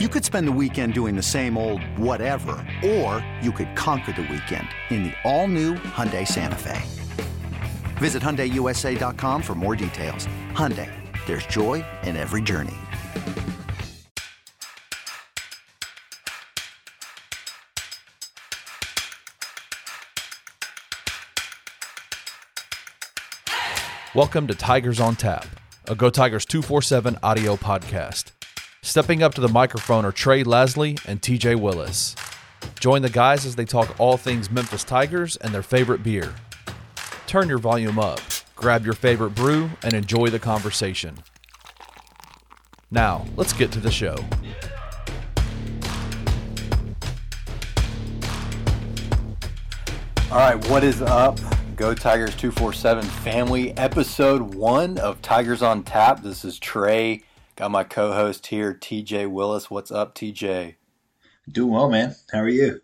You could spend the weekend doing the same old whatever, or you could conquer the weekend in the all-new Hyundai Santa Fe. Visit HyundaiUSA.com for more details. Hyundai, there's joy in every journey. Welcome to Tigers on Tap, a Go Tigers 247 audio podcast. Stepping up to the microphone are Trey Leslie and TJ Willis. Join the guys as they talk all things Memphis Tigers and their favorite beer. Turn your volume up, grab your favorite brew, and enjoy the conversation. Now, let's get to the show. All right, what is up? Go Tigers 247 family episode one of Tigers on Tap. This is Trey Got my co-host here, TJ Willis. What's up, TJ? Doing well, man. How are you?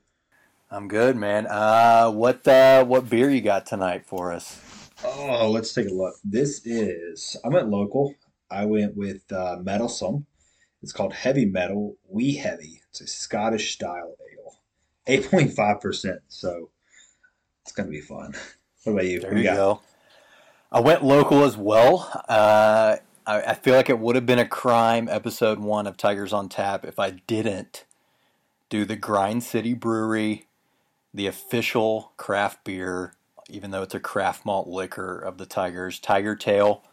I'm good, man. Uh, what uh, what beer you got tonight for us? Oh, let's take a look. This is I went local. I went with uh, Metalsome. It's called Heavy Metal Wee Heavy. It's a Scottish style ale, eight point five percent. So it's gonna be fun. What about you? There you, you go. I went local as well. Uh, I, I feel like it would have been a crime episode one of Tigers on Tap if I didn't do the Grind City Brewery, the official craft beer, even though it's a craft malt liquor of the Tigers, Tiger Tail.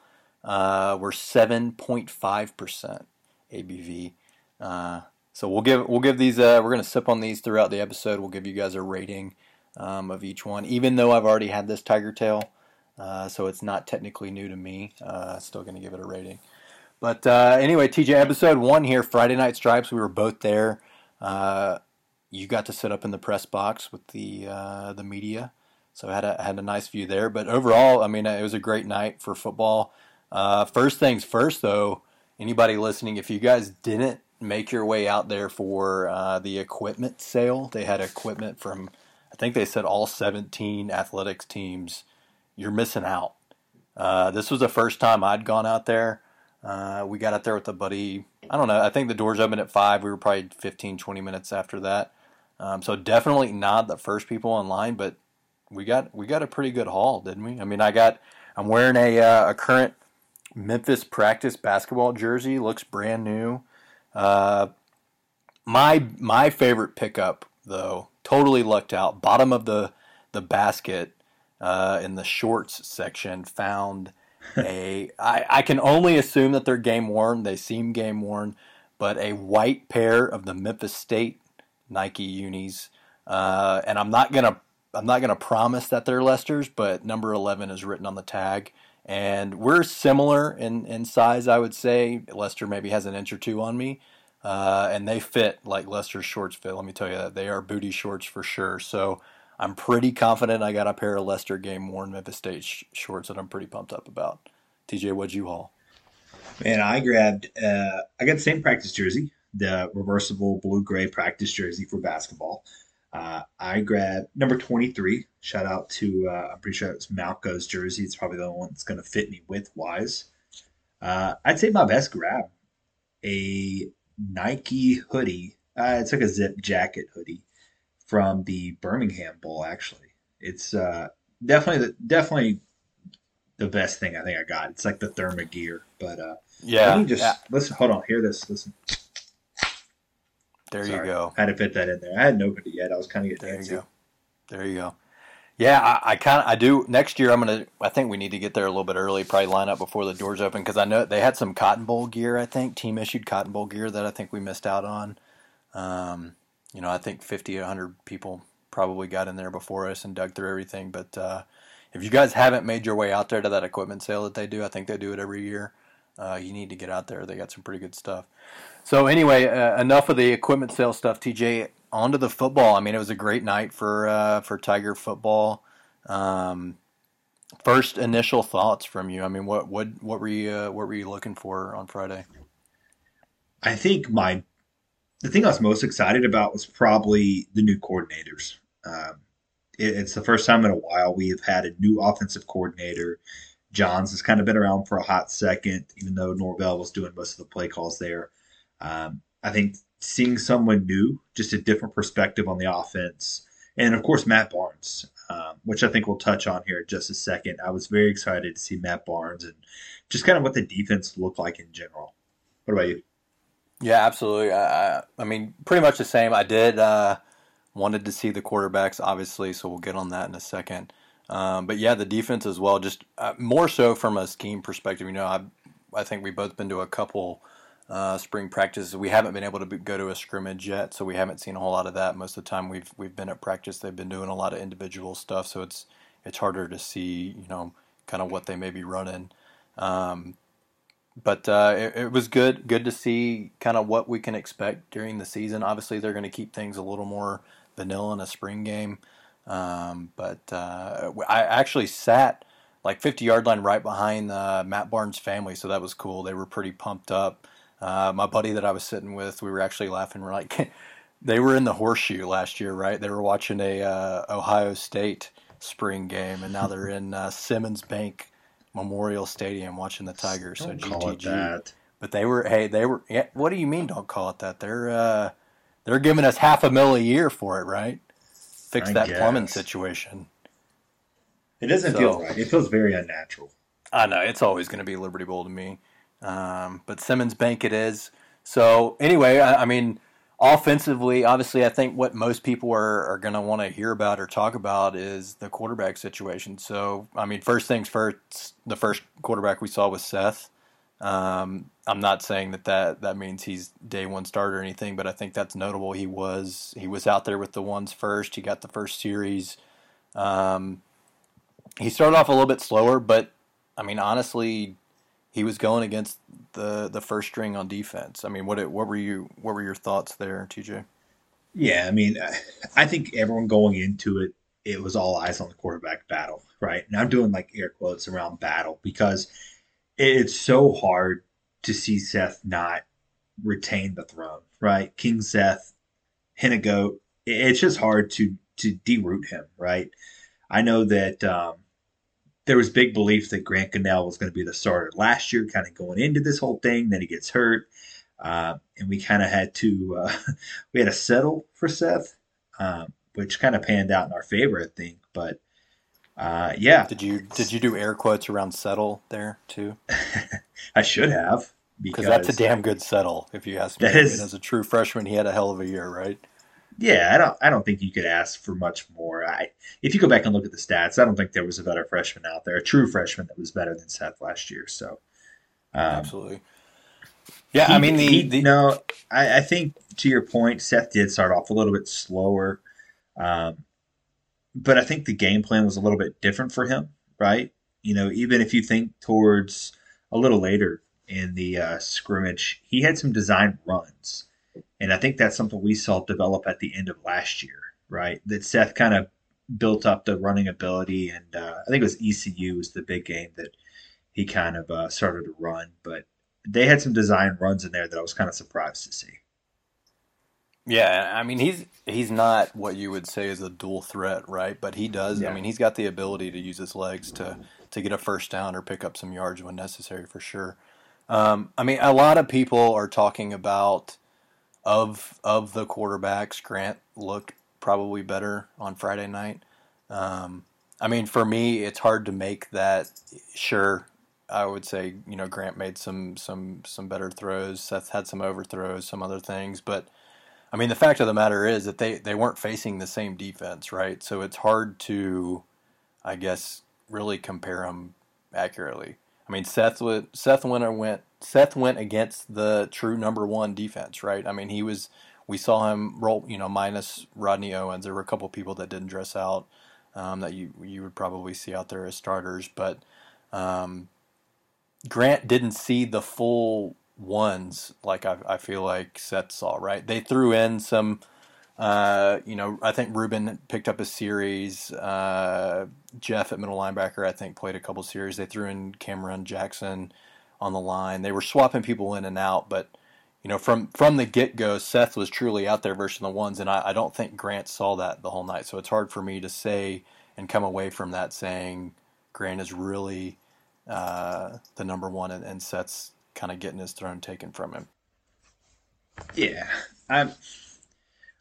Uh, we're seven point five percent ABV. Uh, so we'll give we'll give these. Uh, we're gonna sip on these throughout the episode. We'll give you guys a rating um, of each one, even though I've already had this Tiger Tail. Uh, so it's not technically new to me. Uh, still going to give it a rating. But uh, anyway, TJ, episode one here, Friday Night Stripes. We were both there. Uh, you got to sit up in the press box with the uh, the media, so I had a had a nice view there. But overall, I mean, it was a great night for football. First things first, though, anybody listening, if you guys didn't make your way out there for the equipment sale, they had equipment from, I think they said all 17 athletics teams you're missing out. Uh, this was the first time I'd gone out there. Uh, we got out there with a buddy. I don't know. I think the doors opened at five. We were probably 15, 20 minutes after that. Um, so definitely not the first people in line, but we got we got a pretty good haul, didn't we? I mean, I got I'm wearing a uh, a current Memphis practice basketball jersey. Looks brand new. Uh, my my favorite pickup though, totally lucked out. Bottom of the the basket uh, in the shorts section found a. I, I can only assume that they're game worn. They seem game worn, but a white pair of the Memphis State Nike unis. Uh, and I'm not gonna I'm not gonna promise that they're Lester's, but number 11 is written on the tag. And we're similar in, in size, I would say. Lester maybe has an inch or two on me. Uh, and they fit like Lester's shorts fit. Let me tell you that. They are booty shorts for sure. So I'm pretty confident I got a pair of Lester game worn Memphis State sh- shorts that I'm pretty pumped up about. TJ, what'd you haul? Man, I grabbed. Uh, I got the same practice jersey, the reversible blue gray practice jersey for basketball. Uh, I grabbed number 23. Shout out to uh, I'm pretty sure it's Malco's jersey. It's probably the only one that's going to fit me width wise. Uh, I'd say my best grab a Nike hoodie. Uh, it's like a zip jacket hoodie from the Birmingham Bowl. Actually, it's uh, definitely the, definitely the best thing I think I got. It's like the Therma gear, but uh, yeah. Let me just yeah. listen. Hold on, hear this. Listen. There Sorry, you go. I had to fit that in there. I hadn't opened it yet. I was kind of getting there antsy. you go. There you go. Yeah, I, I kind of I do. Next year, I'm gonna. I think we need to get there a little bit early. Probably line up before the doors open because I know they had some Cotton Bowl gear. I think team issued Cotton Bowl gear that I think we missed out on. Um, you know, I think 50, 100 people probably got in there before us and dug through everything. But uh, if you guys haven't made your way out there to that equipment sale that they do, I think they do it every year. Uh, you need to get out there. They got some pretty good stuff. So anyway, uh, enough of the equipment sale stuff. TJ, on to the football. I mean, it was a great night for uh, for Tiger football. Um, first initial thoughts from you. I mean, what what what were you uh, what were you looking for on Friday? I think my the thing I was most excited about was probably the new coordinators. Um, it, it's the first time in a while we have had a new offensive coordinator. Johns has kind of been around for a hot second, even though Norvell was doing most of the play calls there. Um, I think seeing someone new, just a different perspective on the offense, and of course Matt Barnes, um, which I think we'll touch on here in just a second. I was very excited to see Matt Barnes and just kind of what the defense looked like in general. What about you? Yeah, absolutely. I, I mean, pretty much the same. I did uh, wanted to see the quarterbacks, obviously, so we'll get on that in a second. Um, but yeah, the defense as well. Just uh, more so from a scheme perspective. You know, I I think we've both been to a couple uh, spring practices. We haven't been able to be, go to a scrimmage yet, so we haven't seen a whole lot of that. Most of the time, we've we've been at practice. They've been doing a lot of individual stuff, so it's it's harder to see, you know, kind of what they may be running. Um, but uh, it, it, was good good to see kind of what we can expect during the season. Obviously, they're going to keep things a little more vanilla in a spring game. Um, but uh, I actually sat like 50 yard line right behind uh, Matt Barnes' family, so that was cool. They were pretty pumped up. Uh, my buddy that I was sitting with, we were actually laughing. We're like, they were in the horseshoe last year, right? They were watching a uh, Ohio State spring game, and now they're in uh, Simmons Bank Memorial Stadium watching the Tigers. Don't so call GTG. It that. But they were hey, they were yeah, what do you mean don't call it that? They're uh they're giving us half a mil a year for it, right? Fix I that guess. plumbing situation. It doesn't so, feel right. It feels very unnatural. I know it's always going to be Liberty Bowl to me, um, but Simmons Bank it is. So anyway, I, I mean, offensively, obviously, I think what most people are, are going to want to hear about or talk about is the quarterback situation. So, I mean, first things first, the first quarterback we saw was Seth. Um, I'm not saying that, that that means he's day one starter or anything, but I think that's notable. He was he was out there with the ones first. He got the first series. Um, he started off a little bit slower, but I mean, honestly, he was going against the the first string on defense. I mean, what what were you what were your thoughts there, TJ? Yeah, I mean, I think everyone going into it, it was all eyes on the quarterback battle, right? And I'm doing like air quotes around battle because it's so hard to see Seth not retain the throne, right? King Seth, Hennegoat. It's just hard to to deroot him, right? I know that um, there was big belief that Grant Gunnell was going to be the starter last year, kind of going into this whole thing. Then he gets hurt, uh, and we kind of had to uh, we had to settle for Seth, um, which kind of panned out in our favor, I think. But uh, yeah, did you did you do air quotes around settle there too? I should have because that's a damn good settle. If you ask me, is, as a true freshman, he had a hell of a year, right? Yeah, I don't. I don't think you could ask for much more. I, if you go back and look at the stats, I don't think there was a better freshman out there, a true freshman that was better than Seth last year. So, um, absolutely. Yeah, he, I mean the, he, the no, I, I, think to your point, Seth did start off a little bit slower, um, but I think the game plan was a little bit different for him, right? You know, even if you think towards a little later in the uh, scrimmage, he had some design runs and I think that's something we saw develop at the end of last year, right? That Seth kind of built up the running ability, and uh, I think it was ECU was the big game that he kind of uh, started to run. But they had some design runs in there that I was kind of surprised to see. Yeah, I mean he's he's not what you would say is a dual threat, right? But he does. Yeah. I mean he's got the ability to use his legs to to get a first down or pick up some yards when necessary, for sure. Um, I mean, a lot of people are talking about of of the quarterbacks, Grant looked probably better on Friday night. Um, I mean, for me, it's hard to make that. Sure, I would say you know Grant made some some some better throws. Seth had some overthrows, some other things, but I mean, the fact of the matter is that they they weren't facing the same defense, right? So it's hard to, I guess, really compare them accurately. I mean, Seth Seth Winter went Seth went against the true number one defense, right? I mean, he was. We saw him roll, you know, minus Rodney Owens. There were a couple people that didn't dress out um, that you you would probably see out there as starters, but um, Grant didn't see the full ones like I, I feel like Seth saw. Right? They threw in some. Uh, you know, I think Rubin picked up a series. Uh, Geoff at middle linebacker, I think, played a couple series. They threw in Cameron Jackson on the line. They were swapping people in and out, but you know, from from the get go, Seth was truly out there versus the ones, and I, I don't think Grant saw that the whole night. So it's hard for me to say and come away from that saying Grant is really uh, the number one, and, and Seth's kind of getting his throne taken from him. Yeah, I'm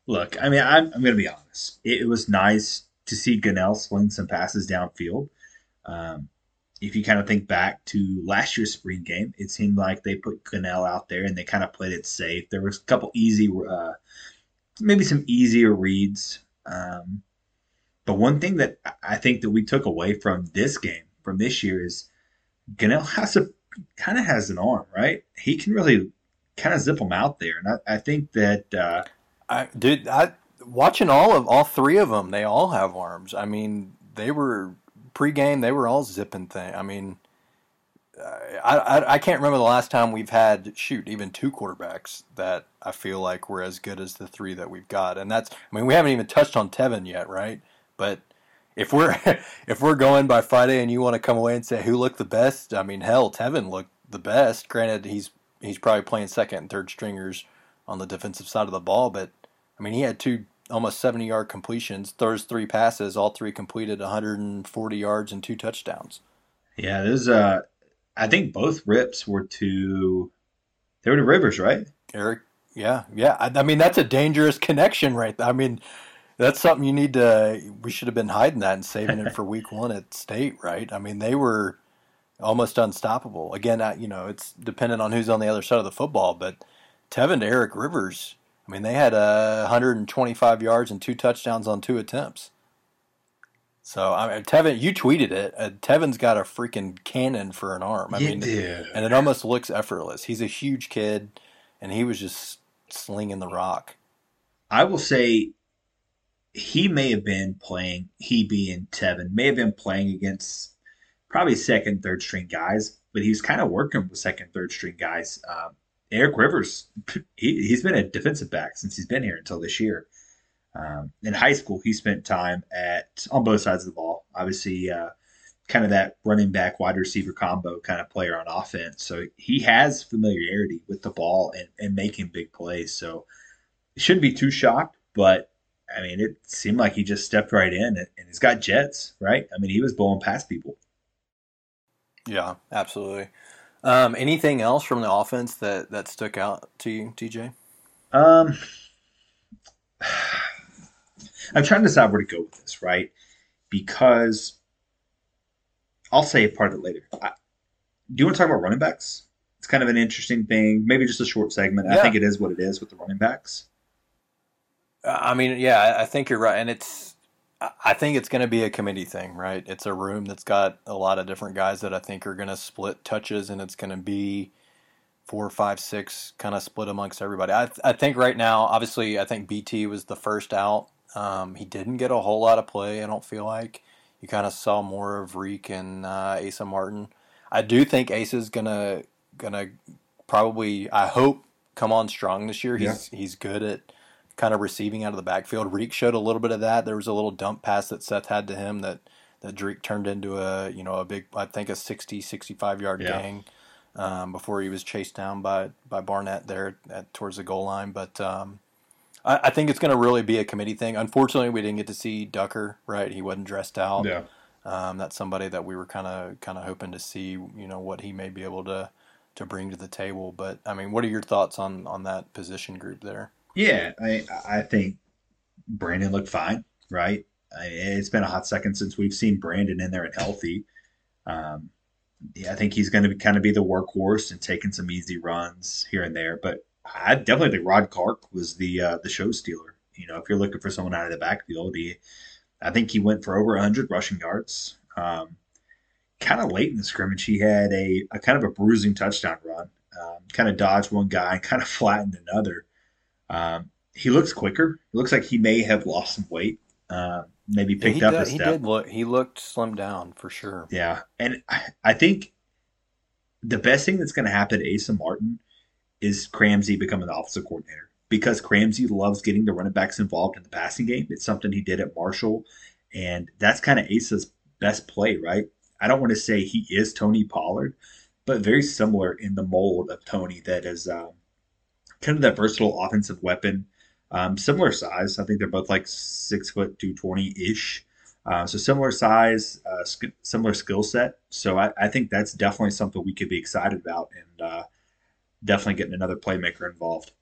look. I mean, I'm, I'm going to be honest. It, it, was nice to see Gunnell sling some passes downfield. Um, if you kind of think back to last year's spring game, it seemed like they put Gunnell out there and they kind of played it safe. There was a couple easy, uh, maybe some easier reads. Um, but one thing that I think that we took away from this game, from this year, is Gunnell has a kind of has an arm, right? He can really kind of zip them out there, and I, I think that. Uh, I dude, I watching all of all three of them. They all have arms. I mean, they were pregame. They were all zipping thing. I mean, I, I, I can't remember the last time we've had shoot even two quarterbacks that I feel like were as good as the three that we've got, and that's. I mean, we haven't even touched on Tevin yet, right? But if we're if we're going by Friday and you want to come away and say who looked the best, I mean, hell, Tevin looked the best. Granted, he's he's probably playing second and third stringers on the defensive side of the ball, but I mean, he had two almost 70 yard completions, throws three passes, all three completed 140 yards and two touchdowns. Yeah, there's uh I think both rips were to they were to Rivers, right? Eric, yeah, yeah. I, I mean, that's a dangerous connection, right? I mean, that's something you need to. We should have been hiding that and saving it for Week One at State, right? I mean, they were almost unstoppable. Again, you know, it's dependent on who's on the other side of the football, but Tevin to Eric Rivers. I mean, they had uh, 125 yards and two touchdowns on two attempts. So I mean, Tevin, you tweeted it. Uh, Tevin's got a freaking cannon for an arm. I you mean, did. and it almost looks effortless. He's a huge kid, and he was just slinging the rock. I will say he may have been playing, he being Tevin, may have been playing against probably second, third string guys, but he was kind of working with second, third string guys. Um, Eric Rivers, he, he's been a defensive back since he's been here until this year. Um, in high school, he spent time at on both sides of the ball. Obviously, uh, kind of that running back wide receiver combo kind of player on offense. So he has familiarity with the ball and, and making big plays. So it shouldn't be too shocked, but I mean, it seemed like he just stepped right in and, and he's got jets, right? I mean, he was blowing past people. Yeah, absolutely. Um, anything else from the offense that, that stuck out to you, TJ? Um, I'm trying to decide where to go with this, right? Because I'll say part of it later. I, do you want to talk about running backs? It's kind of an interesting thing. Maybe just a short segment. Yeah. I think it is what it is with the running backs. I mean, yeah, I think you're right, and it's. I think it's going to be a committee thing, right? It's a room that's got a lot of different guys that I think are going to split touches, and it's going to be four, five, six, kind of split amongst everybody. I, I think right now, obviously, I think BT was the first out. Um, he didn't get a whole lot of play. I don't feel like you kind of saw more of Reek and uh, Asa Martin. I do think Asa's gonna gonna probably. I hope come on strong this year. He's yeah. he's good at kind of receiving out of the backfield. Reek showed a little bit of that. There was a little dump pass that Seth had to him that that Drake turned into a you know a big I think a 60 65 yard yeah. gang um, before he was chased down by by Barnett there at, towards the goal line. But um, I, I, think it's going to really be a committee thing. Unfortunately, we didn't get to see Ducker. Right, he wasn't dressed out. Yeah. Um, that's somebody that we were kind of kind of hoping to see. You know what he may be able to to bring to the table. But I mean, what are your thoughts on on that position group there? Yeah, I I think Brandon looked fine, right? It's been a hot second since we've seen Brandon in there and healthy. Um, yeah, I think he's going to kind of be the workhorse and taking some easy runs here and there. But I definitely think Rod Clark was the uh, the show stealer. You know, if you're looking for someone out of the backfield, he, I think he went for over 100 rushing yards. Um, kind of late in the scrimmage, he had a, a kind of a bruising touchdown run. Um, kind of dodged one guy and kind of flattened another. Um, he looks quicker. It looks like he may have lost some weight. Uh, maybe picked yeah, up did, a step. He did look. He looked slimmed down for sure. Yeah, and I, I think the best thing that's going to happen to Asa Martin is Cramsey becoming the offensive coordinator because Cramsey loves getting the running backs involved in the passing game. It's something he did at Marshall, and that's kind of Asa's best play, right? I don't want to say he is Tony Pollard, but very similar in the mold of Tony that is um, kind of that versatile offensive weapon. Um, similar size. I think they're both like six foot two twenty ish. Uh, so similar size, uh, sk- similar skill set. So I, I, think that's definitely something we could be excited about, and uh, definitely getting another playmaker involved.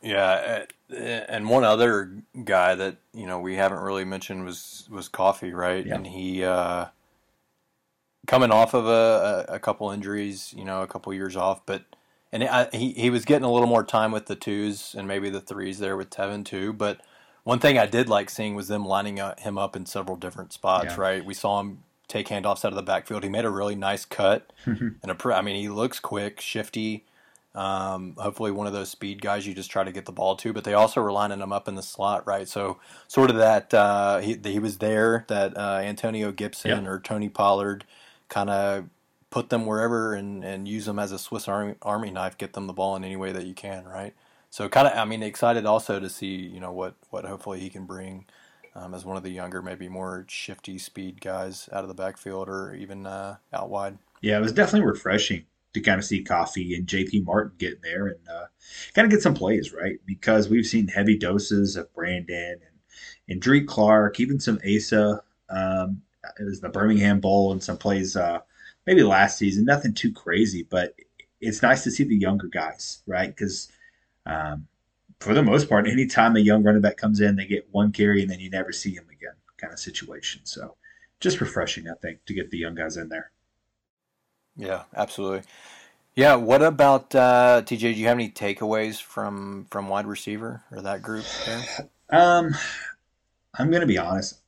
Yeah, and one other guy that you know we haven't really mentioned was was Coffee, right? Yeah. And he uh, coming off of a, a couple injuries, you know, a couple years off, but and I, he he was getting a little more time with the twos and maybe the threes there with Tevin too. But one thing I did like seeing was them lining up, him up in several different spots. Yeah. Right, we saw him take handoffs out of the backfield. He made a really nice cut, and a I mean he looks quick, shifty. Um, hopefully, one of those speed guys you just try to get the ball to, but they also were lining him up in the slot, right? So, sort of that uh, he he was there that uh, Antonio Gibson Yeah. or Tony Pollard kind of put them wherever and, and use them as a Swiss Army, Army knife, get them the ball in any way that you can, right? So, kind of, I mean, excited also to see you know what what hopefully he can bring um, as one of the younger, maybe more shifty speed guys out of the backfield or even uh, out wide. Yeah, it was definitely refreshing to kind of see Coffee and JP Martin get in there and uh, kind of get some plays, right? Because we've seen heavy doses of Brandon and, and Drake Clark, even some Asa. Um, it was the Birmingham Bowl and some plays uh, maybe last season. Nothing too crazy, but it's nice to see the younger guys, right? Because um, for the most part, anytime a young running back comes in, they get one carry and then you never see him again, kind of situation. So just refreshing, I think, to get the young guys in there. Yeah, absolutely. Yeah, what about uh, TJ? Do you have any takeaways from from wide receiver or that group there? Um, I'm gonna be honest.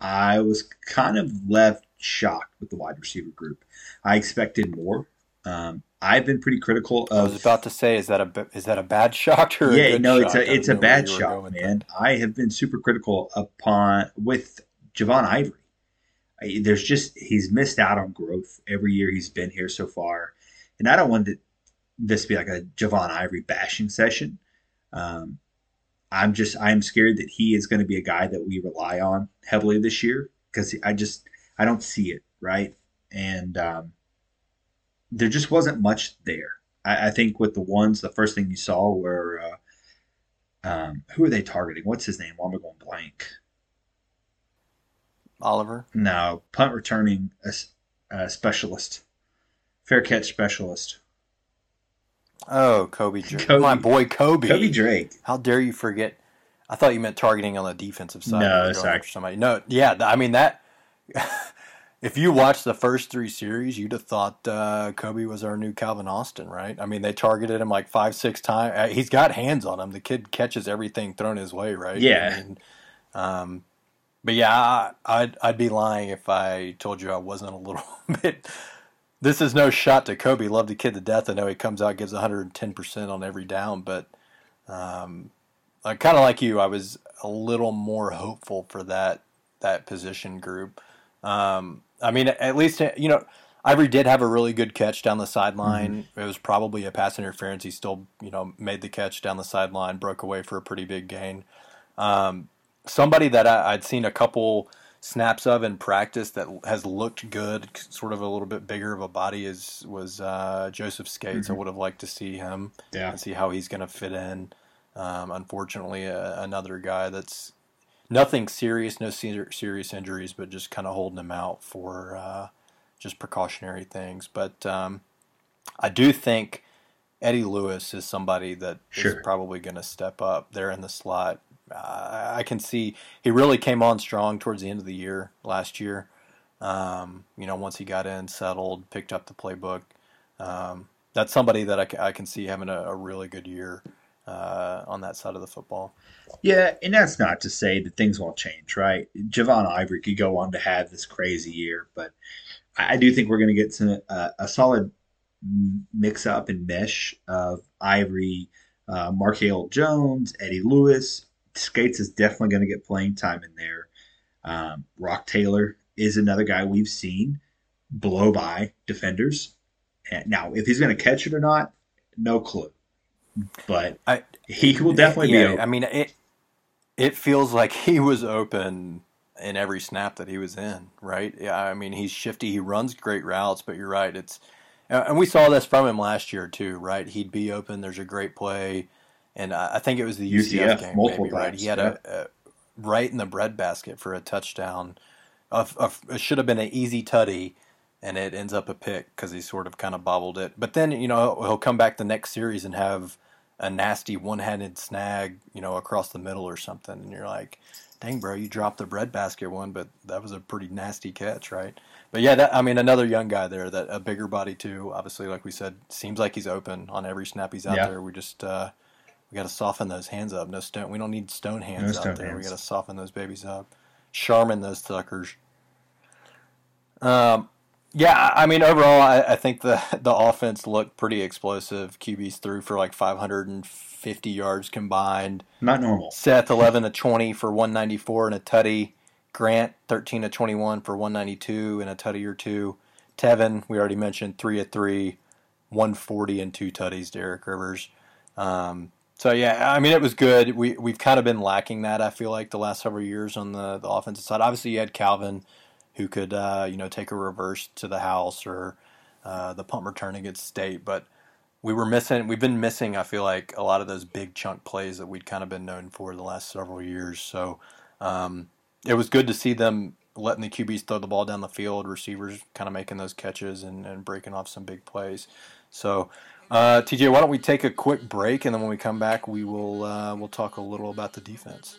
I was kind of left shocked with the wide receiver group. I expected more. Um, I've been pretty critical I was about to say, is that a is that a bad shock or a yeah, no, it's shock? It's a know where bad shot, man. I have been super critical upon with Javon Ivory. I- There's just he's missed out on growth every year he's been here so far, and I don't want it- this to be like a Javon Ivory bashing session. Um, I'm just I'm scared that he is going to be a guy that we rely on heavily this year because I just I don't see it right, and um, there just wasn't much there. I, I think with the ones, the first thing you saw were uh, um, who are they targeting? What's his name? Why am I going blank? Oliver. No, punt returning a, a specialist, fair catch specialist, Oh, Kobe Drake. Kobe. My boy Kobe. Kobe Drake. How dare you forget? I thought you meant targeting on the defensive side. No, sorry. somebody. No, yeah, I mean that. if you watched the first three series, you'd have thought uh, Kobe was our new Calvin Austin, right? I mean, they targeted him like five, six times. Uh, he's got hands on him. The kid catches everything thrown his way, right? Yeah. I mean, um, but yeah, I, I'd I'd be lying if I told you I wasn't a little bit. This is no shot to Kobe. Love the kid to death. I know he comes out gives 110 percent on every down, but um, I kind of like you. I was a little more hopeful for that that position group. Um, I mean, at least you know Ivory did have a really good catch down the sideline. It was probably a pass interference. He still you know made the catch down the sideline, broke away for a pretty big gain. Um, somebody that I, I'd seen a couple snaps of in practice that has looked good, sort of a little bit bigger of a body, is was uh, Joseph Scates. I would have liked to see him Yeah. and see how he's going to fit in. Um, unfortunately, uh, another guy that's nothing serious, no serious injuries, but just kind of holding him out for uh, just precautionary things. But um, I do think Eddie Lewis is somebody that is Sure. probably going to step up there in the slot. Uh, I can see he really came on strong towards the end of the year last year. Um, you know, once he got in, settled, picked up the playbook. Um, that's somebody that I, I can see having a, a really good year uh, on that side of the football. Yeah, and that's not to say that things won't change, right? Javon Ivory could go on to have this crazy year, but I do think we're going to get some uh, a solid mix up and mesh of Ivory, uh, Markel Jones, Eddie Lewis. Scates is definitely going to get playing time in there. Um, Roc Taylor is another guy we've seen blow by defenders. And now, if he's going to catch it or not, no clue. But I, he will definitely yeah, be open. I mean, it it feels like he was open in every snap that he was in, right? Yeah, I mean, he's shifty. He runs great routes, but you're right. It's and we saw this from him last year too, right? He'd be open. There's a great play, and I think it was the UCF, UCF, game, multiple maybe, right? He had a, a right in the breadbasket for a touchdown. A, a, it should have been an easy tutty, and it ends up a pick because he sort of kind of bobbled it. But then you know he'll come back the next series and have a nasty one-handed snag, you know, across the middle or something, and you're like, "Dang, bro, you dropped the breadbasket one, but that was a pretty nasty catch, right?" But yeah, that, I mean, another young guy there, that a bigger body too. Obviously, like we said, seems like he's open on every snap he's out Yeah. there. We just uh, we got to soften those hands up. No stone. We don't need stone hands No out stone there. We hands. got to soften those babies up. Charmin those suckers. Um, yeah, I mean, overall, I, I think the the offense looked pretty explosive. QB's threw for like 550 yards combined. Not normal. Seth 11 to 20 for 194 and a tutty. Grant 13 to 21 for 192 and a tutty or two. Tevin, we already mentioned, three of three, 140 and two tutties. Derek Rivers. Um, so yeah, I mean, it was good. We we've kind of been lacking that. I feel like the last several years on the the offensive side. Obviously, you had Calvin, who could uh, you know take a reverse to the house or uh, the punt return against State, but we were missing. We've been missing. I feel like a lot of those big chunk plays that we'd kind of been known for the last several years. So um, it was good to see them letting the QBs throw the ball down the field, receivers kind of making those catches and, and breaking off some big plays. So, uh, TJ, why don't we take a quick break, and then when we come back, we will uh, we'll talk a little about the defense.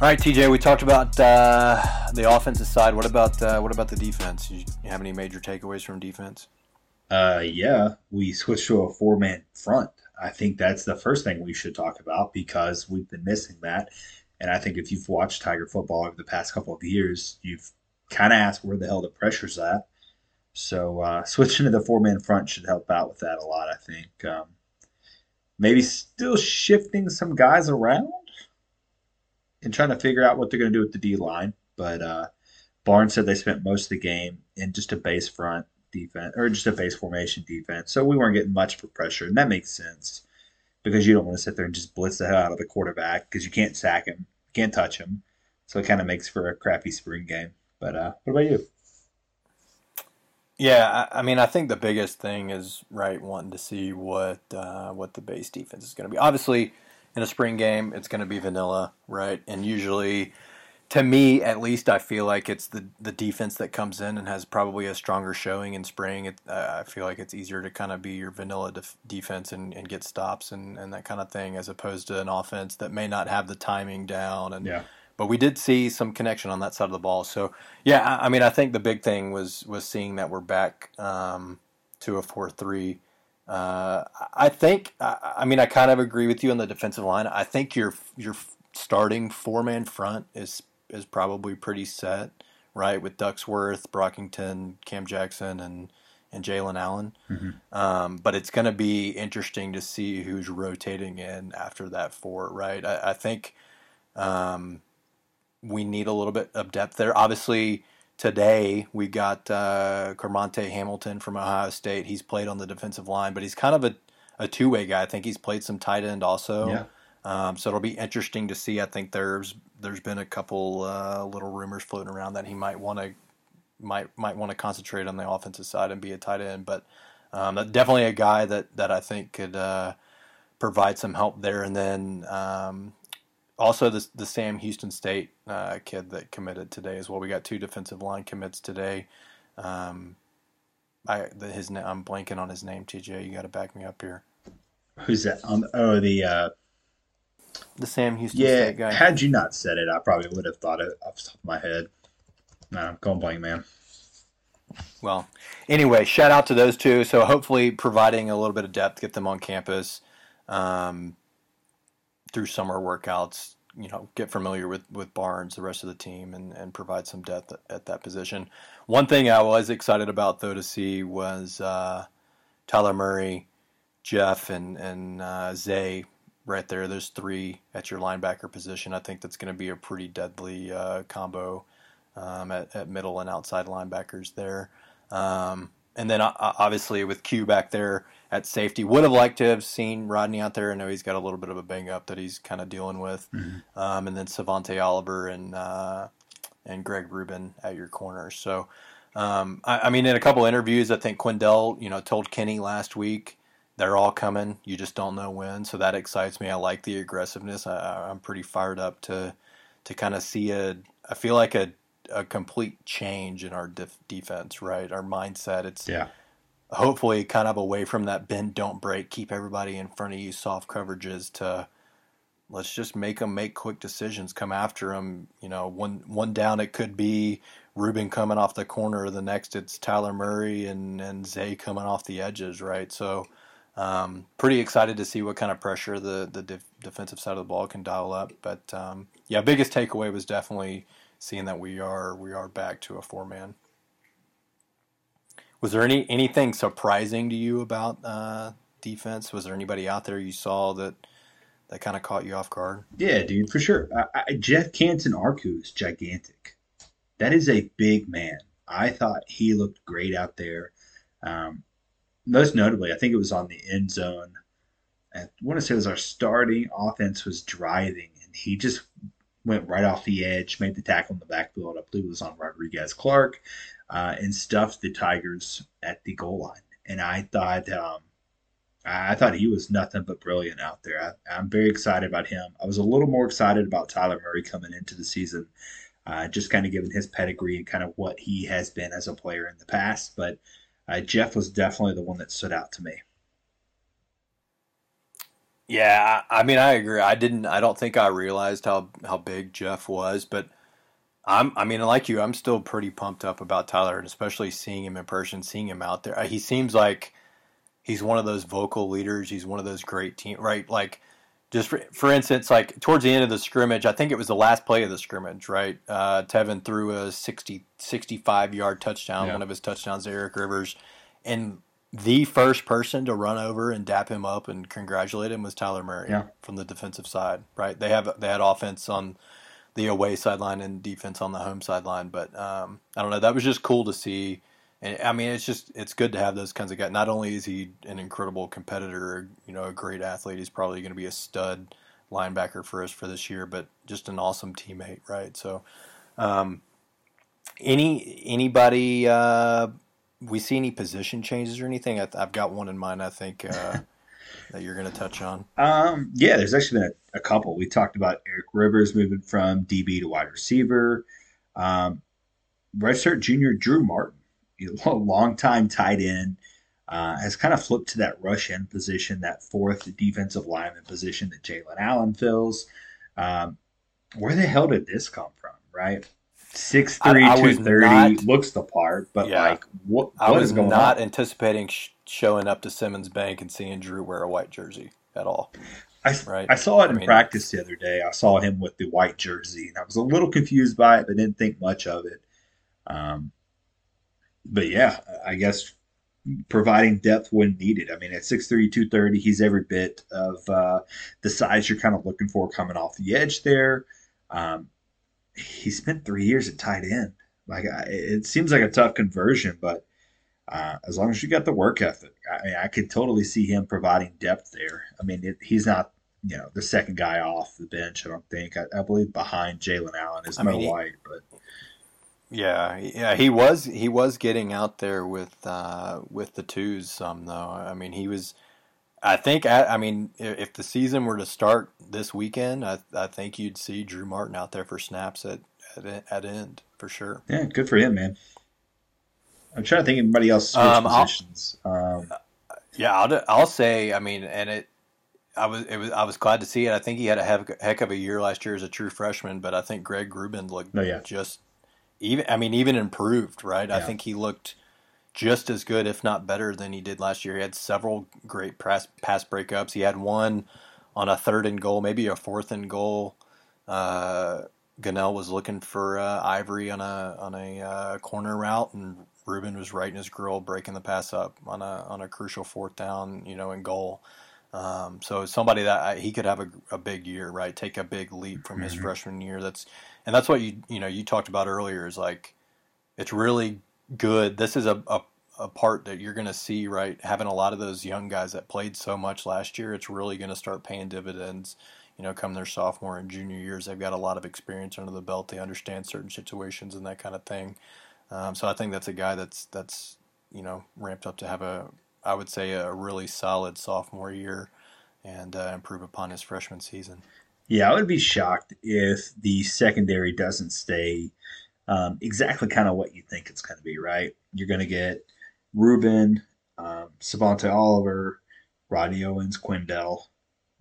All right, TJ, we talked about uh, the offensive side. What about uh, what about the defense? You, you have any major takeaways from defense? Uh, yeah, we switched to a four man front. I think that's the first thing we should talk about because we've been missing that. And I think if you've watched Tiger football over the past couple of years, you've kind of asked where the hell the pressure's at. So uh, switching to the four man front should help out with that a lot. I think um, maybe still shifting some guys around and trying to figure out what they're going to do with the D line. But uh, Barnes said they spent most of the game in just a base front defense or just a base formation defense. So we weren't getting much for pressure, and that makes sense because you don't want to sit there and just blitz the hell out of the quarterback because you can't sack him, can't touch him. So it kind of makes for a crappy spring game. But uh, what about you? Yeah, I, I mean, I think the biggest thing is right wanting to see what uh, what the base defense is going to be. Obviously, in a spring game, it's going to be vanilla, right? And usually, to me at least, I feel like it's the the defense that comes in and has probably a stronger showing in spring. It, uh, I feel like it's easier to kind of be your vanilla def- defense and, and get stops and, and that kind of thing, as opposed to an offense that may not have the timing down and Yeah. but we did see some connection on that side of the ball. So yeah, I, I mean, I think the big thing was was seeing that we're back um, to a four three. Uh, I think, I, I mean, I kind of agree with you on the defensive line. I think your your starting four man front is is probably pretty set, right? With Ducksworth, Brockington, Cam Jackson, and and Jalen Allen. Um, but it's going to be interesting to see who's rotating in after that four, right? I, I think um, we need a little bit of depth there. Obviously, today we got uh, Carmonte Hamilton from Ohio State. He's played on the defensive line, but he's kind of a, a two way guy. I think he's played some tight end also. Yeah. Um, so it'll be interesting to see. I think there's there's been a couple uh, little rumors floating around that he might want to might might want to concentrate on the offensive side and be a tight end, but um, definitely a guy that that I think could uh, provide some help there. And then um, also the the Sam Houston State uh, kid that committed today as well. We got two defensive line commits today. Um, I the, his I'm blanking on his name. TJ, you got to back me up here. Who's that? Um, oh, the uh, the Sam Houston yeah. State guy. Had you not said it, I probably would have thought it off the top of my head. No, I'm going blank, man. Well, anyway, shout out to those two. So hopefully, providing a little bit of depth, get them on campus um, through summer workouts. You know, get familiar with, with Barnes, the rest of the team, and, and provide some depth at that position. One thing I was excited about, though, to see was uh, Tyler Murray, Geoff, and and uh, Zay right there. There's three at your linebacker position. I think that's going to be a pretty deadly uh, combo um, at, at, middle and outside linebackers there. Um, and then obviously with Q back there at safety, would have liked to have seen Rodney out there. I know he's got a little bit of a bang up that he's kind of dealing with. Mm-hmm. Um, and then Savante Oliver and uh, and Greg Rubin at your corners. So, um, I, I, mean, in a couple interviews, I think Quindell, you know, told Kenny last week they're all coming. You just don't know when. So that excites me. I like the aggressiveness. I, I'm pretty fired up to to kind of see a. I feel like a a complete change in our def- defense, right? Our mindset. It's yeah. Hopefully, kind of away from that bend, don't break, keep everybody in front of you, soft coverages to let's just make them make quick decisions, come after them. You know, one one down it could be Rubin coming off the corner. The next it's Tyler Murray and and Zay coming off the edges, right? So. Um, pretty excited to see what kind of pressure the the def- defensive side of the ball can dial up. But um, yeah, biggest takeaway was definitely seeing that we are we are back to a four man. Was there any anything surprising to you about uh, defense? Was there anybody out there you saw that that kind of caught you off guard? Yeah, dude, for sure. I, I, Geoff Cantin-Arku is gigantic. That is a big man. I thought he looked great out there. Um, most notably, I think it was on the end zone. I want to say it was our starting offense was driving, and he just went right off the edge, made the tackle in the backfield. I believe it was on Rodrigues Clark, uh, and stuffed the Tigers at the goal line. And I thought, um, I thought he was nothing but brilliant out there. I, am very excited about him. I was a little more excited about Tyler Murray coming into the season, uh, just kind of given his pedigree and kind of what he has been as a player in the past. But uh, Geoff was definitely the one that stood out to me. Yeah, I mean, I agree. I didn't. I don't think I realized how how big Geoff was, but I'm. I mean, like you, I'm still pretty pumped up about Tyler, and especially seeing him in person, seeing him out there. He seems like he's one of those vocal leaders. He's one of those great team, right? Like, just for, for instance, like towards the end of the scrimmage, I think it was the last play of the scrimmage, right? Uh, Tevin threw a 60, 65 yard touchdown, yeah. one of his touchdowns to Eric Rivers, and the first person to run over and dap him up and congratulate him was Tyler Murray yeah. from the defensive side. Right? They have they had offense on the away sideline and defense on the home sideline, but um, I don't know. That was just cool to see. And I mean, it's just it's good to have those kinds of guys. Not only is he an incredible competitor, you know, a great athlete. He's probably going to be a stud linebacker for us for this year, but just an awesome teammate, right? So, um, any anybody. Uh, we see any position changes or anything? I, have got one in mind. I think uh, that you're going to touch on. Um, yeah, there's actually been a, a, couple. We talked about Eric Rivers moving from DB to wide receiver. Um, junior Drew Martin, a long time tight end, uh, has kind of flipped to that rush end position, that fourth defensive lineman position that Jalen Allen fills. Um, where the hell did this come from, right? Six three two thirty looks the part, but yeah, like what, what I was going not on? anticipating sh- showing up to Simmons Bank and seeing Drew wear a white jersey at all. I, right? I saw it in mean, practice the other day. I saw him with the white jersey, and I was a little confused by it, but didn't think much of it. Um, but yeah, I guess providing depth when needed. I mean, at 6'3", 230, he's every bit of uh, the size you're kind of looking for coming off the edge there. Um, he spent three years at tight end. Like it seems like a tough conversion, but uh, as long as you got the work ethic, I mean, I could totally see him providing depth there. I mean, it, he's not you know the second guy off the bench. I don't think. I, I believe behind Jalen Allen is Mo White, but yeah, yeah, he was he was getting out there with uh, with the twos some though. I mean, he was I think I, I mean if, the season were to start this weekend, I, I think you'd see Drew Martin out there for snaps at at, at end for sure. Yeah, good for him, man. I'm trying to think anybody else switch Um, positions. Um, Yeah, I'll, I'll say. I mean, and it, I was, it was, I was glad to see it. I think he had a heck, heck of a year last year as a true freshman, but I think Greg Rubin looked Oh, yeah. just even. I mean, even improved, right? I think he looked just as good, if not better, than he did last year. He had several great pass pass breakups. He had one on a third and goal, maybe a fourth and goal. Uh, Gunnell was looking for uh, Ivory on a on a uh, corner route, and Rubin was right in his grill, breaking the pass up on a on a crucial fourth down, you know, in goal. Um, so somebody that I, he could have a, a big year, right? Take a big leap from his freshman year. That's and that's what you you know you talked about earlier is like it's really good. This is a, a, a part that you're going to see, right? Having a lot of those young guys that played so much last year, it's really going to start paying dividends. You know, come their sophomore and junior years, they've got a lot of experience under the belt. They understand certain situations and that kind of thing. Um, so I think that's a guy that's that's you know ramped up to have a I would say a really solid sophomore year and uh, improve upon his freshman season. Yeah, I would be shocked if the secondary doesn't stay um, exactly kind of what you think it's going to be, right? You're going to get Rubin, um, Savante Oliver, Rodney Owens, Quindell,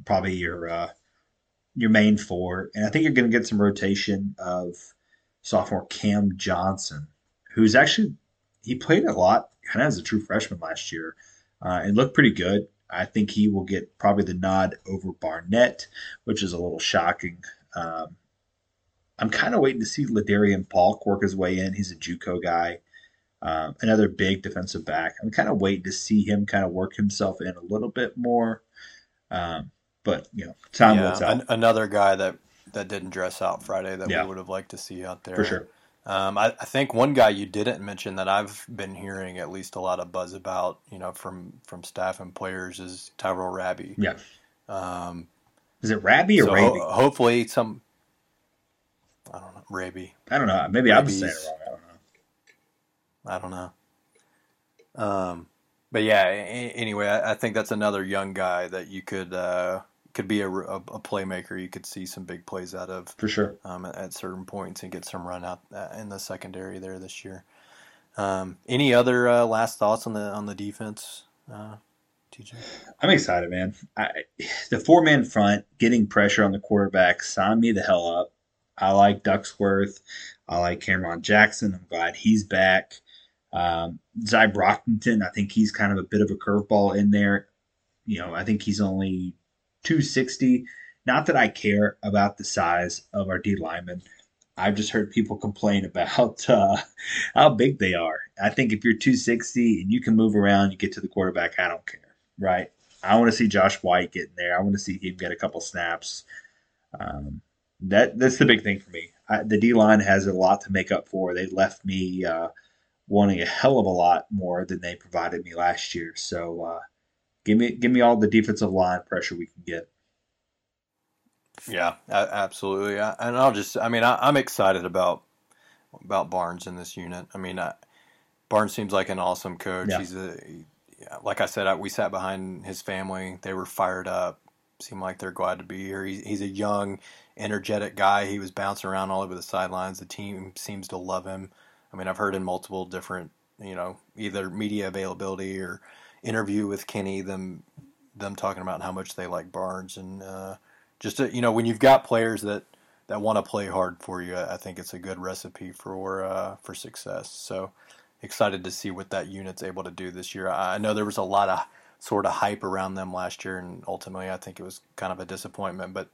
probably your uh, your main four, and I think you're going to get some rotation of sophomore Cam Johnson, who's actually he played a lot kind of as a true freshman last year uh, and looked pretty good. I think he will get probably the nod over Barnett, which is a little shocking. Um, I'm kind of waiting to see Ladarian Paul work his way in. He's a JUCO guy, um, another big defensive back. I'm kind of waiting to see him kind of work himself in a little bit more. Um, but you know, time will tell an- another guy that that didn't dress out Friday that Yeah. we would have liked to see out there for sure. Um, I, I think one guy you didn't mention that I've been hearing at least a lot of buzz about, you know, from from staff and players is Tyrell Raby. Yeah, Um, is it Rabby or so ho- hopefully some. I don't know, Raby. I don't know. Maybe I'm saying it wrong. I don't know. I don't know. Um, but yeah. a- anyway, I, I think that's another young guy that you could uh, could be a, a, a playmaker. You could see some big plays out of For sure. um, at, at certain points and get some run out uh, in the secondary there this year. Um, any other uh, last thoughts on the on the defense, uh, TJ? I'm excited, man. I, the four man front getting pressure on the quarterback signed me the hell up. I like Ducksworth. I like Cameron Jackson. I'm glad he's back. Um, Zy Brockington, I think he's kind of a bit of a curveball in there. You know, I think he's only 260. Not that I care about the size of our D linemen. I've just heard people complain about uh, how big they are. I think if you're 260 and you can move around, you get to the quarterback, I don't care, right? I want to see Josh White get in there. I want to see him get a couple snaps. Um, that that's the big thing for me. I, the D line has a lot to make up for. They left me uh, wanting a hell of a lot more than they provided me last year. So uh, give me give me all the defensive line pressure we can get. Yeah, absolutely. I, and I'll just, I mean, I, I'm excited about about Barnes in this unit. I mean, I, Barnes seems like an awesome coach. Yeah. He's a, yeah, like I said, I, we sat behind his family. They were fired up. Seemed like they're glad to be here. He's, he's a young, energetic guy. He was bouncing around all over the sidelines. The team seems to love him. I mean, I've heard in multiple different, you know, either media availability or interview with Kenny them them talking about how much they like Barnes and uh, just to, you know when you've got players that that want to play hard for you, I think it's a good recipe for uh, for success. So excited to see what that unit's able to do this year. I know there was a lot of sort of hype around them last year, and ultimately I think it was kind of a disappointment. But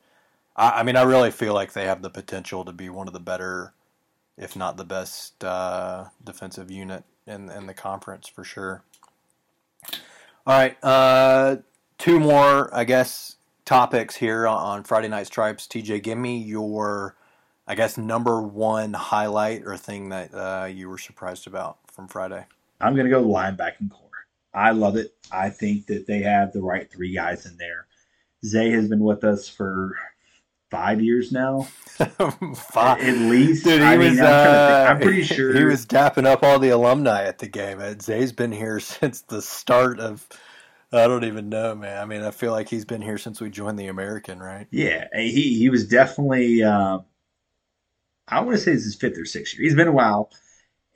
I, I mean, I really feel like they have the potential to be one of the better, if not the best, uh, defensive unit in in the conference for sure. All right, uh, two more, I guess, topics here on, Friday Night Stripes. TJ, give me your, I guess, number one highlight or thing that uh, you were surprised about from Friday. I'm going to go linebacking. I love it. I think that they have the right three guys in there. Zay has been with us for five years now, Five. at least. Dude, he I mean, was, I'm, trying to think. uh, I'm pretty sure he was dapping up all the alumni at the game. Uh, Zay's been here since the start of I don't even know, man. I mean, I feel like he's been here since we joined the American, right? Yeah, he he was definitely. Uh, I want to say this is fifth or sixth year. He's been a while,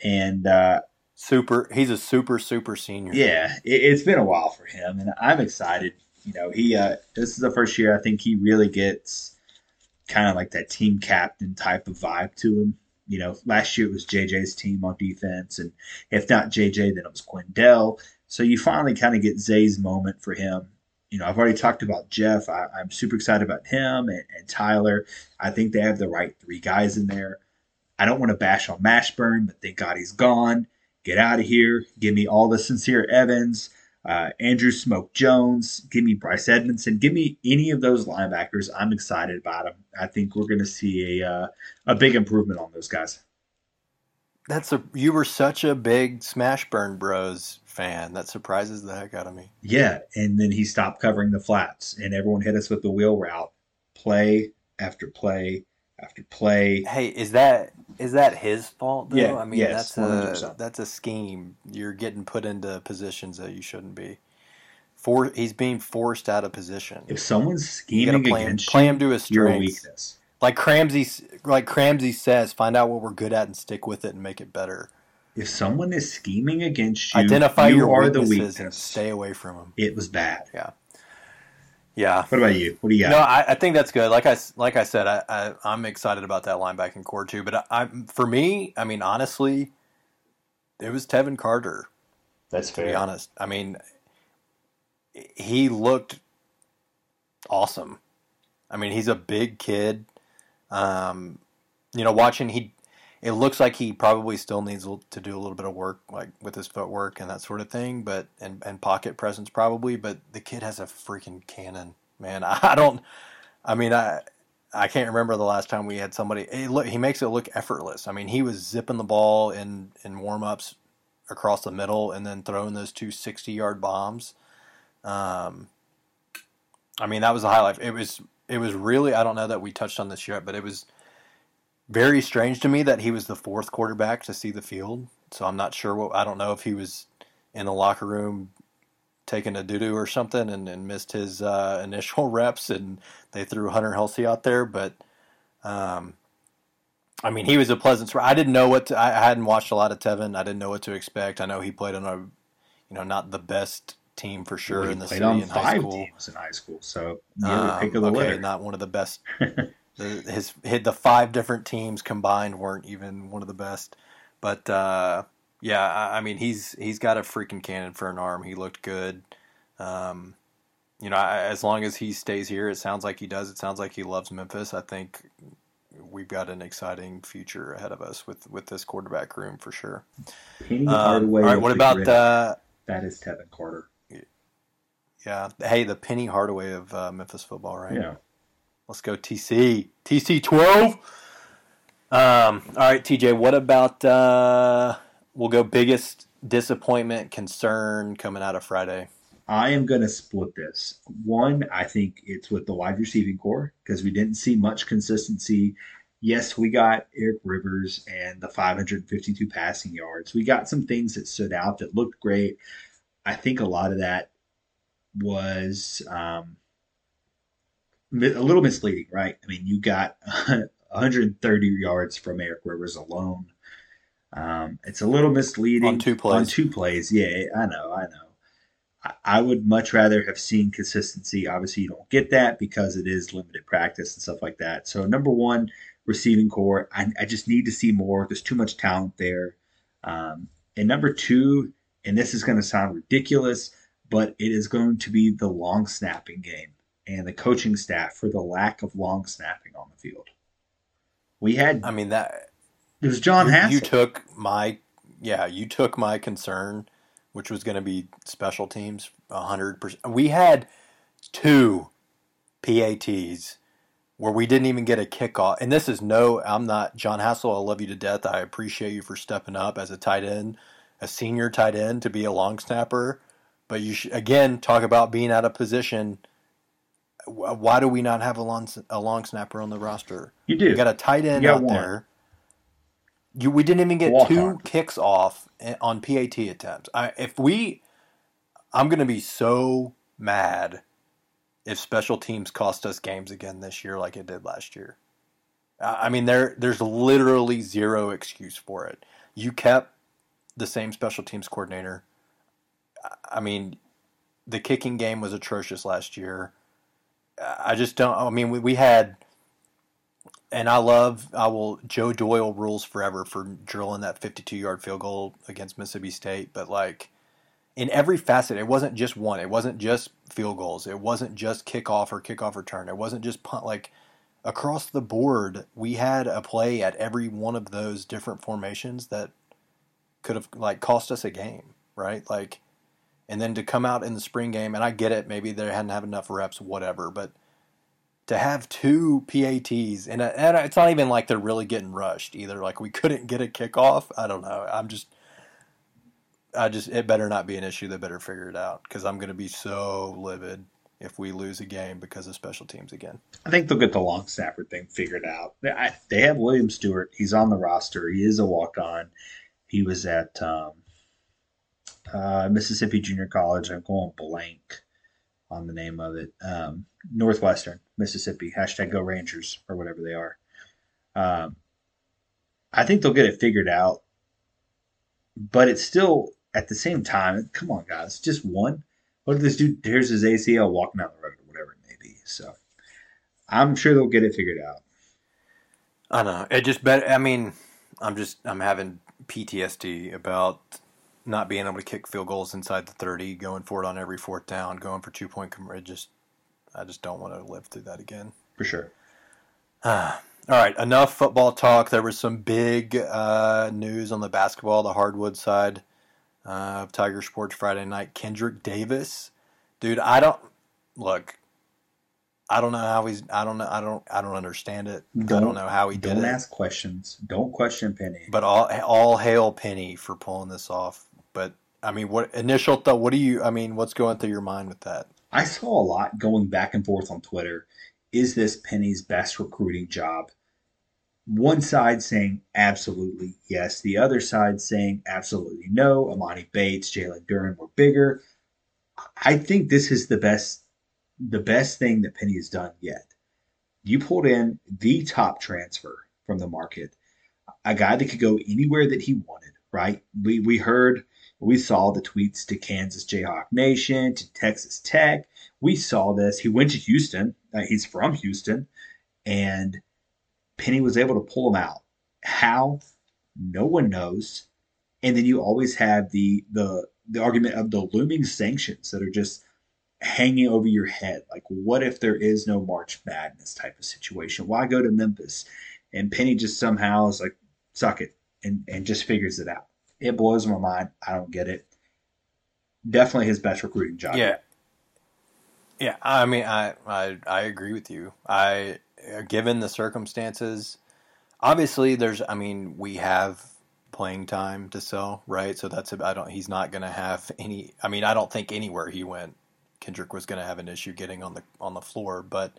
and uh, super. He's a super super senior. Yeah, it, has been a while for him, and I'm excited. You know, he uh, this is the first year I think he really gets kind of like that team captain type of vibe to him. You know, last year it was JJ's team on defense, and if not JJ, then it was Quindell. So you finally kind of get Zay's moment for him. You know, I've already talked about Geoff. I, am super excited about him and, and, Tyler. I think they have the right three guys in there. I don't want to bash on Mashburn, but thank God he's gone. Get out of here. Give me all the sincere Evans, uh, Andrew Smoke Jones. Give me Bryce Edmondson. Give me any of those linebackers. I'm excited about them. I think we're going to see a uh, a big improvement on those guys. That's a you were such a big Smashburn Bros fan. That surprises the heck out of me. Yeah, and then he stopped covering the flats, and everyone hit us with the wheel route, play after play after play. Hey, is that is that his fault? Though? Yeah, I mean yes, that's 100%. a that's a scheme. You're getting put into positions that you shouldn't be. For he's being forced out of position. If someone's scheming play against him, play him to his your weakness. Like Cramsey, like Cramsey says, find out what we're good at and stick with it and make it better. If someone is scheming against you, identify you your are the weaknesses weakness. and stay away from them. It was bad. Yeah, yeah. What about you? What do you got? No, I, I think that's good. Like I like I said, I, I I'm excited about that linebacking core too. But I, I for me, I mean, honestly, it was Tevin Carter. That's To fair. be honest, I mean, he looked awesome. I mean, he's a big kid. Um, you know, watching he, it looks like he probably still needs to do a little bit of work, like with his footwork and that sort of thing, but and, and pocket presence probably. But the kid has a freaking cannon, man. I don't. I mean, I I can't remember the last time we had somebody. Look, he makes it look effortless. I mean, he was zipping the ball in in warm ups across the middle and then throwing those two 60 yard bombs. Um, I mean, that was a highlight. It was it was really I don't know that we touched on this yet, but it was very strange to me that he was the fourth quarterback to see the field. So I'm not sure what I don't know if he was in the locker room taking a doo doo or something and, and missed his uh, initial reps and they threw Hunter Helsi out there, but um, I mean he was a pleasant surprise. I didn't know what to, I hadn't watched a lot of Tevin. I didn't know what to expect. I know he played on a you know not the best team for sure Well, in the played city on in high school. in high school, so near pick of the Um, okay, litter. not one of the best. the, his, his the five different teams combined weren't even one of the best. But uh, yeah, I, I mean he's he's got a freaking cannon for an arm. He looked good. Um, you know, I, as long as he stays here, it sounds like he does. It sounds like he loves Memphis. I think we've got an exciting future ahead of us with with this quarterback room for sure. Penny Um, Hardaway. all right, what about uh, that? Is Tevin Carter? yeah? Hey, the Penny Hardaway of uh, Memphis football, right? Yeah. Let's go TC. TC 12. Um, all right, TJ, what about uh we'll go biggest disappointment concern coming out of Friday. I am going to split this. One, I think it's with the wide receiving core because we didn't see much consistency. Yes, we got Eric Rivers and the 552 passing yards. We got some things that stood out that looked great. I think a lot of that was um, a little misleading, right? I mean, you got 130 yards from Eric Rivers alone. Um, it's a little misleading On two plays. On two plays, yeah, I know, I know. I- would much rather have seen consistency. Obviously, you don't get that because it is limited practice and stuff like that. So, number one, receiving core. I, I just need to see more. There's too much talent there. Um, and number two, and this is going to sound ridiculous, but it is going to be the long snapping game and the coaching staff for the lack of long snapping on the field. We had I mean that it was John you, Hassel. you took my yeah, you took my concern, which was going to be special teams, hundred percent. We had two PATs where we didn't even get a kickoff, and this is no. I'm not John Hassel. I love you to death. I appreciate you for stepping up as a tight end, a senior tight end to be a long snapper. But you should, again talk about being out of position. Wh- Why do we not have a long a long snapper on the roster? you do. You got a tight end out one. there. You, we didn't even get two on. kicks off eh, on PAT attempts. I, if we, I'm going to be so mad if special teams cost us games again this year like it did last year. I mean, there there's literally zero excuse for it. You kept the same special teams coordinator. I mean, the kicking game was atrocious last year. I just don't. I mean, we, we had, and I love. I will. Joe Doyle rules forever for drilling that 52 yard field goal against Mississippi State. But like, in every facet, it wasn't just one. It wasn't just field goals. It wasn't just kickoff or kickoff return. It wasn't just punt. Like across the board, we had a play at every one of those different formations that could have like cost us a game, right? Like, and then to come out in the spring game, and I get it, maybe they hadn't have enough reps, whatever, but to have two PATs, and, and it's not even like they're really getting rushed either. Like we couldn't get a kickoff. I don't know. I'm just, I just, it better not be an issue. They better figure it out because I'm going to be so livid if we lose a game because of special teams again. I think they'll get the long snapper thing figured out. They, they have William Stewart. He's on the roster. He is a walk on. He was at um, uh, Mississippi Junior College. I'm going blank on the name of it. Um, Northwestern, Mississippi. Hashtag Go Rangers or whatever they are. Um, I think they'll get it figured out, but it's still at the same time. Come on, guys, just one. What if this dude tears his ACL walking down the road or whatever it may be? So I'm sure they'll get it figured out. I know it just better. I mean, I'm just I'm having PTSD about not being able to kick field goals inside the 30, going for it on every fourth down, going for two point conversion. Just, I just don't want to live through that again. For sure. Uh, all right, enough football talk. There was some big uh, news on the basketball, the hardwood side uh, of Tiger Sports Friday night. Kendric Davis, dude, I don't look. I don't know how he's. I don't know. I don't. I don't understand it. Don't, I don't know how he did don't it. Don't ask questions. Don't question Penny. But all all hail Penny for pulling this off. But I mean, what initial thought? What do you? I mean, what's going through your mind with that? I saw a lot going back and forth on Twitter. Is this Penny's best recruiting job? One side saying absolutely yes. The other side saying absolutely no. Emoni Bates, Jalen Duren were bigger. I think this is the best the best thing that Penny has done yet. You pulled in the top transfer from the market, a guy that could go anywhere that he wanted, right? We, we heard, we saw the tweets to Kansas Jayhawk Nation, to Texas Tech. We saw this. He went to Houston. Uh, he's from Houston. And Penny was able to pull him out. How? No one knows. And then you always have the the the argument of the looming sanctions that are just hanging over your head. Like, what if there is no March Madness type of situation? Why go to Memphis? And Penny just somehow is like, suck it, and, and just figures it out. It blows my mind. I don't get it. Definitely his best recruiting job. Yeah. Yeah, I mean, I, I I agree with you. I given the circumstances, obviously there's. I mean, we have playing time to sell, right? So that's I don't. He's not going to have any. I mean, I don't think anywhere he went Kendric was going to have an issue getting on the on the floor. But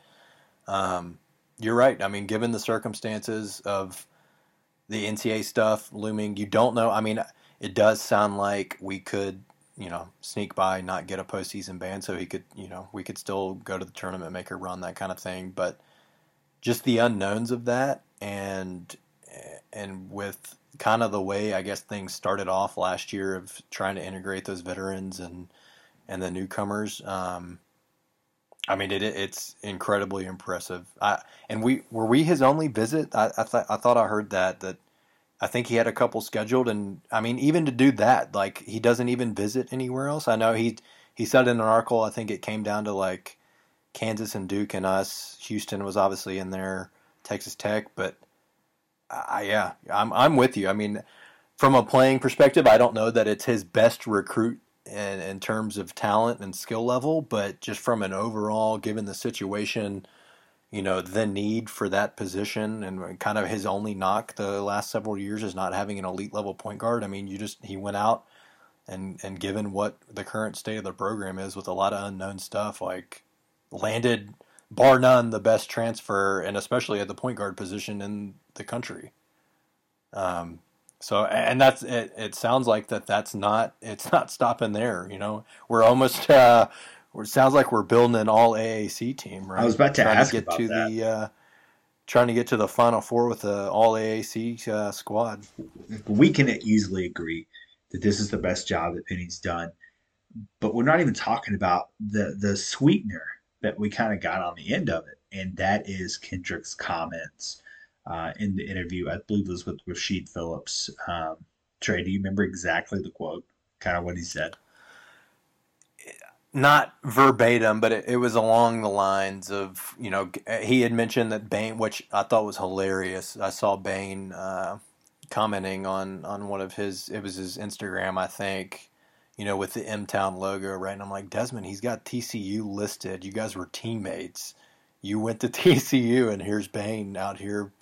um, you're right. I mean, given the circumstances of the NCAA stuff looming, you don't know. I mean, it does sound like we could, you know, sneak by, not get a postseason ban, so he could, you know, we could still go to the tournament, make a run, that kind of thing. But just the unknowns of that, and and with kind of the way I guess things started off last year of trying to integrate those veterans and and the newcomers. Um, I mean, it, it's incredibly impressive. I, and we were we his only visit. I, I thought I thought I heard that that I think he had a couple scheduled, and I mean, even to do that, like he doesn't even visit anywhere else. I know he he said in an article. I think it came down to like Kansas and Duke and us. Houston was obviously in there, Texas Tech, but I, yeah, I'm I'm with you. I mean, from a playing perspective, I don't know that it's his best recruit in, in terms of talent and skill level, but just from an overall, given the situation, you know, the need for that position and kind of his only knock the last several years is not having an elite level point guard. I mean, you just, he went out and, and given what the current state of the program is with a lot of unknown stuff, like landed bar none the best transfer and especially at the point guard position in the country. Um, So and that's it. It sounds like that. That's not. It's not stopping there. You know, we're almost. Uh, it sounds like we're building an all AAC team, right? I was about to trying ask to get about to that. the uh, trying to get to the final four with the all AAC uh, squad. we can easily agree that this is the best job that Penny's done. But we're not even talking about the the sweetener that we kind of got on the end of it, and that is Kendric's comments uh, in the interview. I believe it was with Rashid Phillips. Um, Trey, do you remember exactly the quote? Kind of what he said. not verbatim, but it, it was along the lines of you know he had mentioned that Bane, which I thought was hilarious. I saw Bane uh, commenting on on one of his it was his Instagram, I think, you know, with the M Town logo, right? And I'm like, Desmond, he's got TCU listed. You guys were teammates. You went to TCU, and here's Bain out here,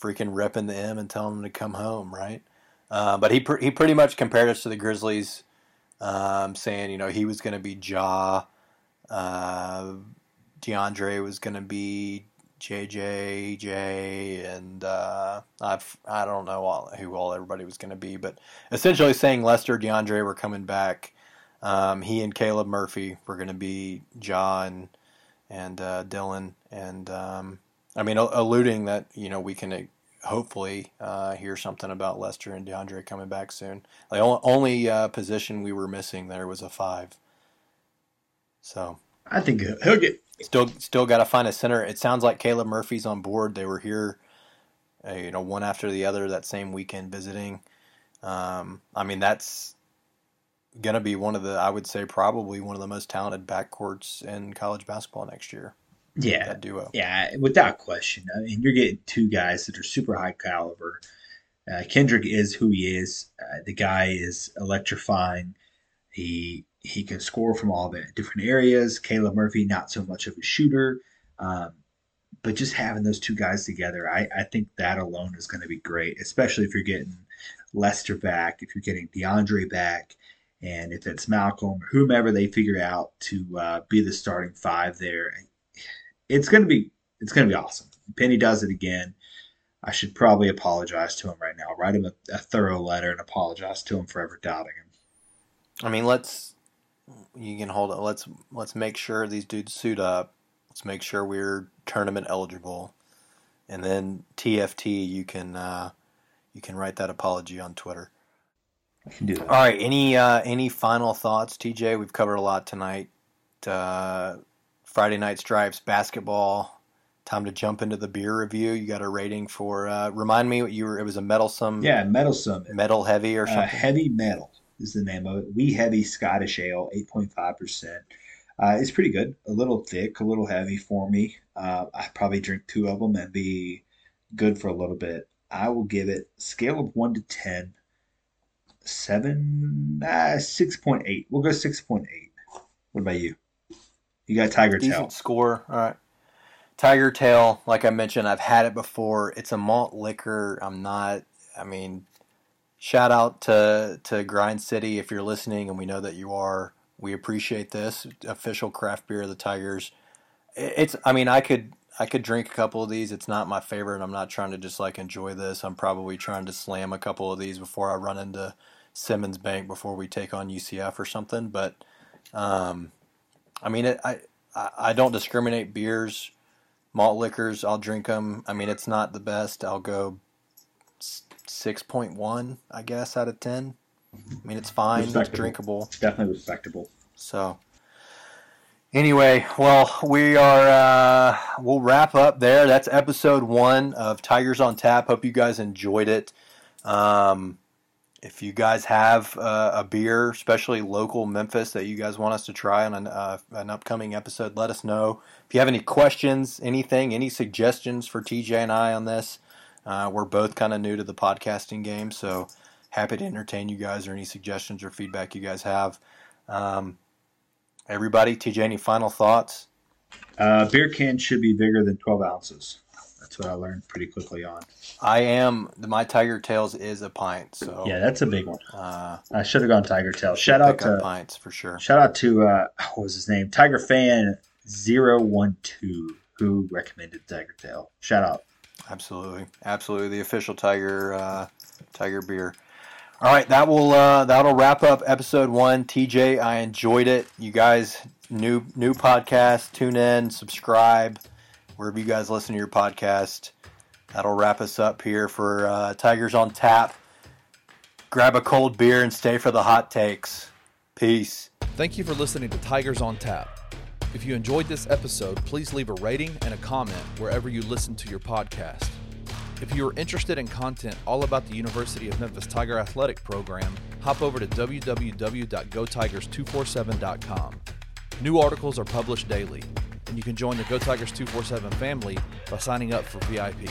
freaking repping the M and telling him to come home, right? Uh, but he pr- he pretty much compared us to the Grizzlies um, saying, you know, he was going to be Ja, uh, DeAndre was going to be JJ, J, and uh, I've, I don't know all, who all everybody was going to be, but essentially saying Lester, DeAndre were coming back. Um, he and Caleb Murphy were going to be Ja and, and uh, Dillon, and um, I mean, alluding that you know we can uh, hopefully uh, hear something about Lester and DeAndre coming back soon. The only, only uh, position we were missing there was a five. So I think he'll get. still still got to find a center. It sounds like Caleb Murphy's on board. They were here, uh, you know, one after the other that same weekend visiting. Um, I mean, that's gonna be one of the I would say probably one of the most talented backcourts in college basketball next year. Yeah, That duo. Yeah, without question. I mean, you're getting two guys that are super high caliber. Uh, Kendric is who he is. Uh, the guy is electrifying. He he can score from all the different areas. Caleb Murphy, not so much of a shooter, um, but just having those two guys together, I, I think that alone is going to be great. Especially if you're getting Lester back, if you're getting DeAndre back, and if it's Malcolm whomever they figure out to uh, be the starting five there it's gonna be it's gonna be awesome. Penny does it again. I should probably apologize to him right now. Write him a, a thorough letter and apologize to him for ever doubting him. I mean, let's you can hold it. Let's let's make sure these dudes suit up. Let's make sure we're tournament eligible, and then TFT. You can uh, you can write that apology on Twitter. I can do that. All right. Any uh, any final thoughts, TJ? We've covered a lot tonight. Uh, Friday night stripes basketball. Time to jump into the beer review. You got a rating for? Uh, remind me what you were. It was a metalsome, Yeah, Metal Summit. metal heavy or Uh, something. heavy Metal is the name of it. We Heavy Scottish Ale, 8.5%. Uh, it's pretty good. A little thick, a little heavy for me. Uh, I probably drink two of them and be good for a little bit. I will give it scale of 1 to 10, 7, uh, 6.8. We'll go 6.8. What about you? You got Tiger Tail. Decent score. All right. Tiger Tail, like I mentioned, I've had it before. It's a malt liquor. I'm not. I mean, shout out to to Grind City if you're listening, and we know that you are. We appreciate this official craft beer of the Tigers. It's. I mean, I could I could drink a couple of these. It's not my favorite. I'm not trying to just like enjoy this. I'm probably trying to slam a couple of these before I run into Simmons Bank before we take on UCF or something. But um, I mean, it, I I don't discriminate beers, malt liquors. I'll drink them. I mean, it's not the best. I'll go six point one, I guess, out of ten. I mean, it's fine. It's drinkable. Definitely respectable. So, anyway, well, we are. Uh, we'll wrap up there. That's episode one of Tigers on Tap. Hope you guys enjoyed it. Um, if you guys have uh, a beer, especially local Memphis, that you guys want us to try on an, uh, an upcoming episode, let us know. If you have any questions, anything, any suggestions for TJ and I on this, uh, we're both kind of new to the podcasting game, so happy to entertain you guys or any suggestions or feedback you guys have. Um, everybody, TJ, any final thoughts? Uh, beer can should be bigger than 12 ounces. That's what I learned pretty quickly on. I am my Tiger Tails is a pint, so Yeah, that's a big one. uh, I should have gone Tiger Tail. Shout out to pints for sure. shout out to uh, what was his name? Tiger Fan 012 who recommended Tiger Tail. Shout out. Absolutely, absolutely, the official Tiger uh, Tiger beer. All right, that will uh, that'll wrap up episode one. TJ, I enjoyed it. You guys, new new podcast. Tune in, subscribe wherever you guys listen to your podcast. That'll wrap us up here for uh, Tigers on Tap. Grab a cold beer and stay for the hot takes. Peace. Thank you for listening to Tigers on Tap. If you enjoyed this episode, please leave a rating and a comment wherever you listen to your podcast. If you are interested in content all about the University of Memphis Tiger Athletic Program, hop over to www.gotigers247.com. New articles are published daily, and you can join the Go Tigers 247 family by signing up for VIP.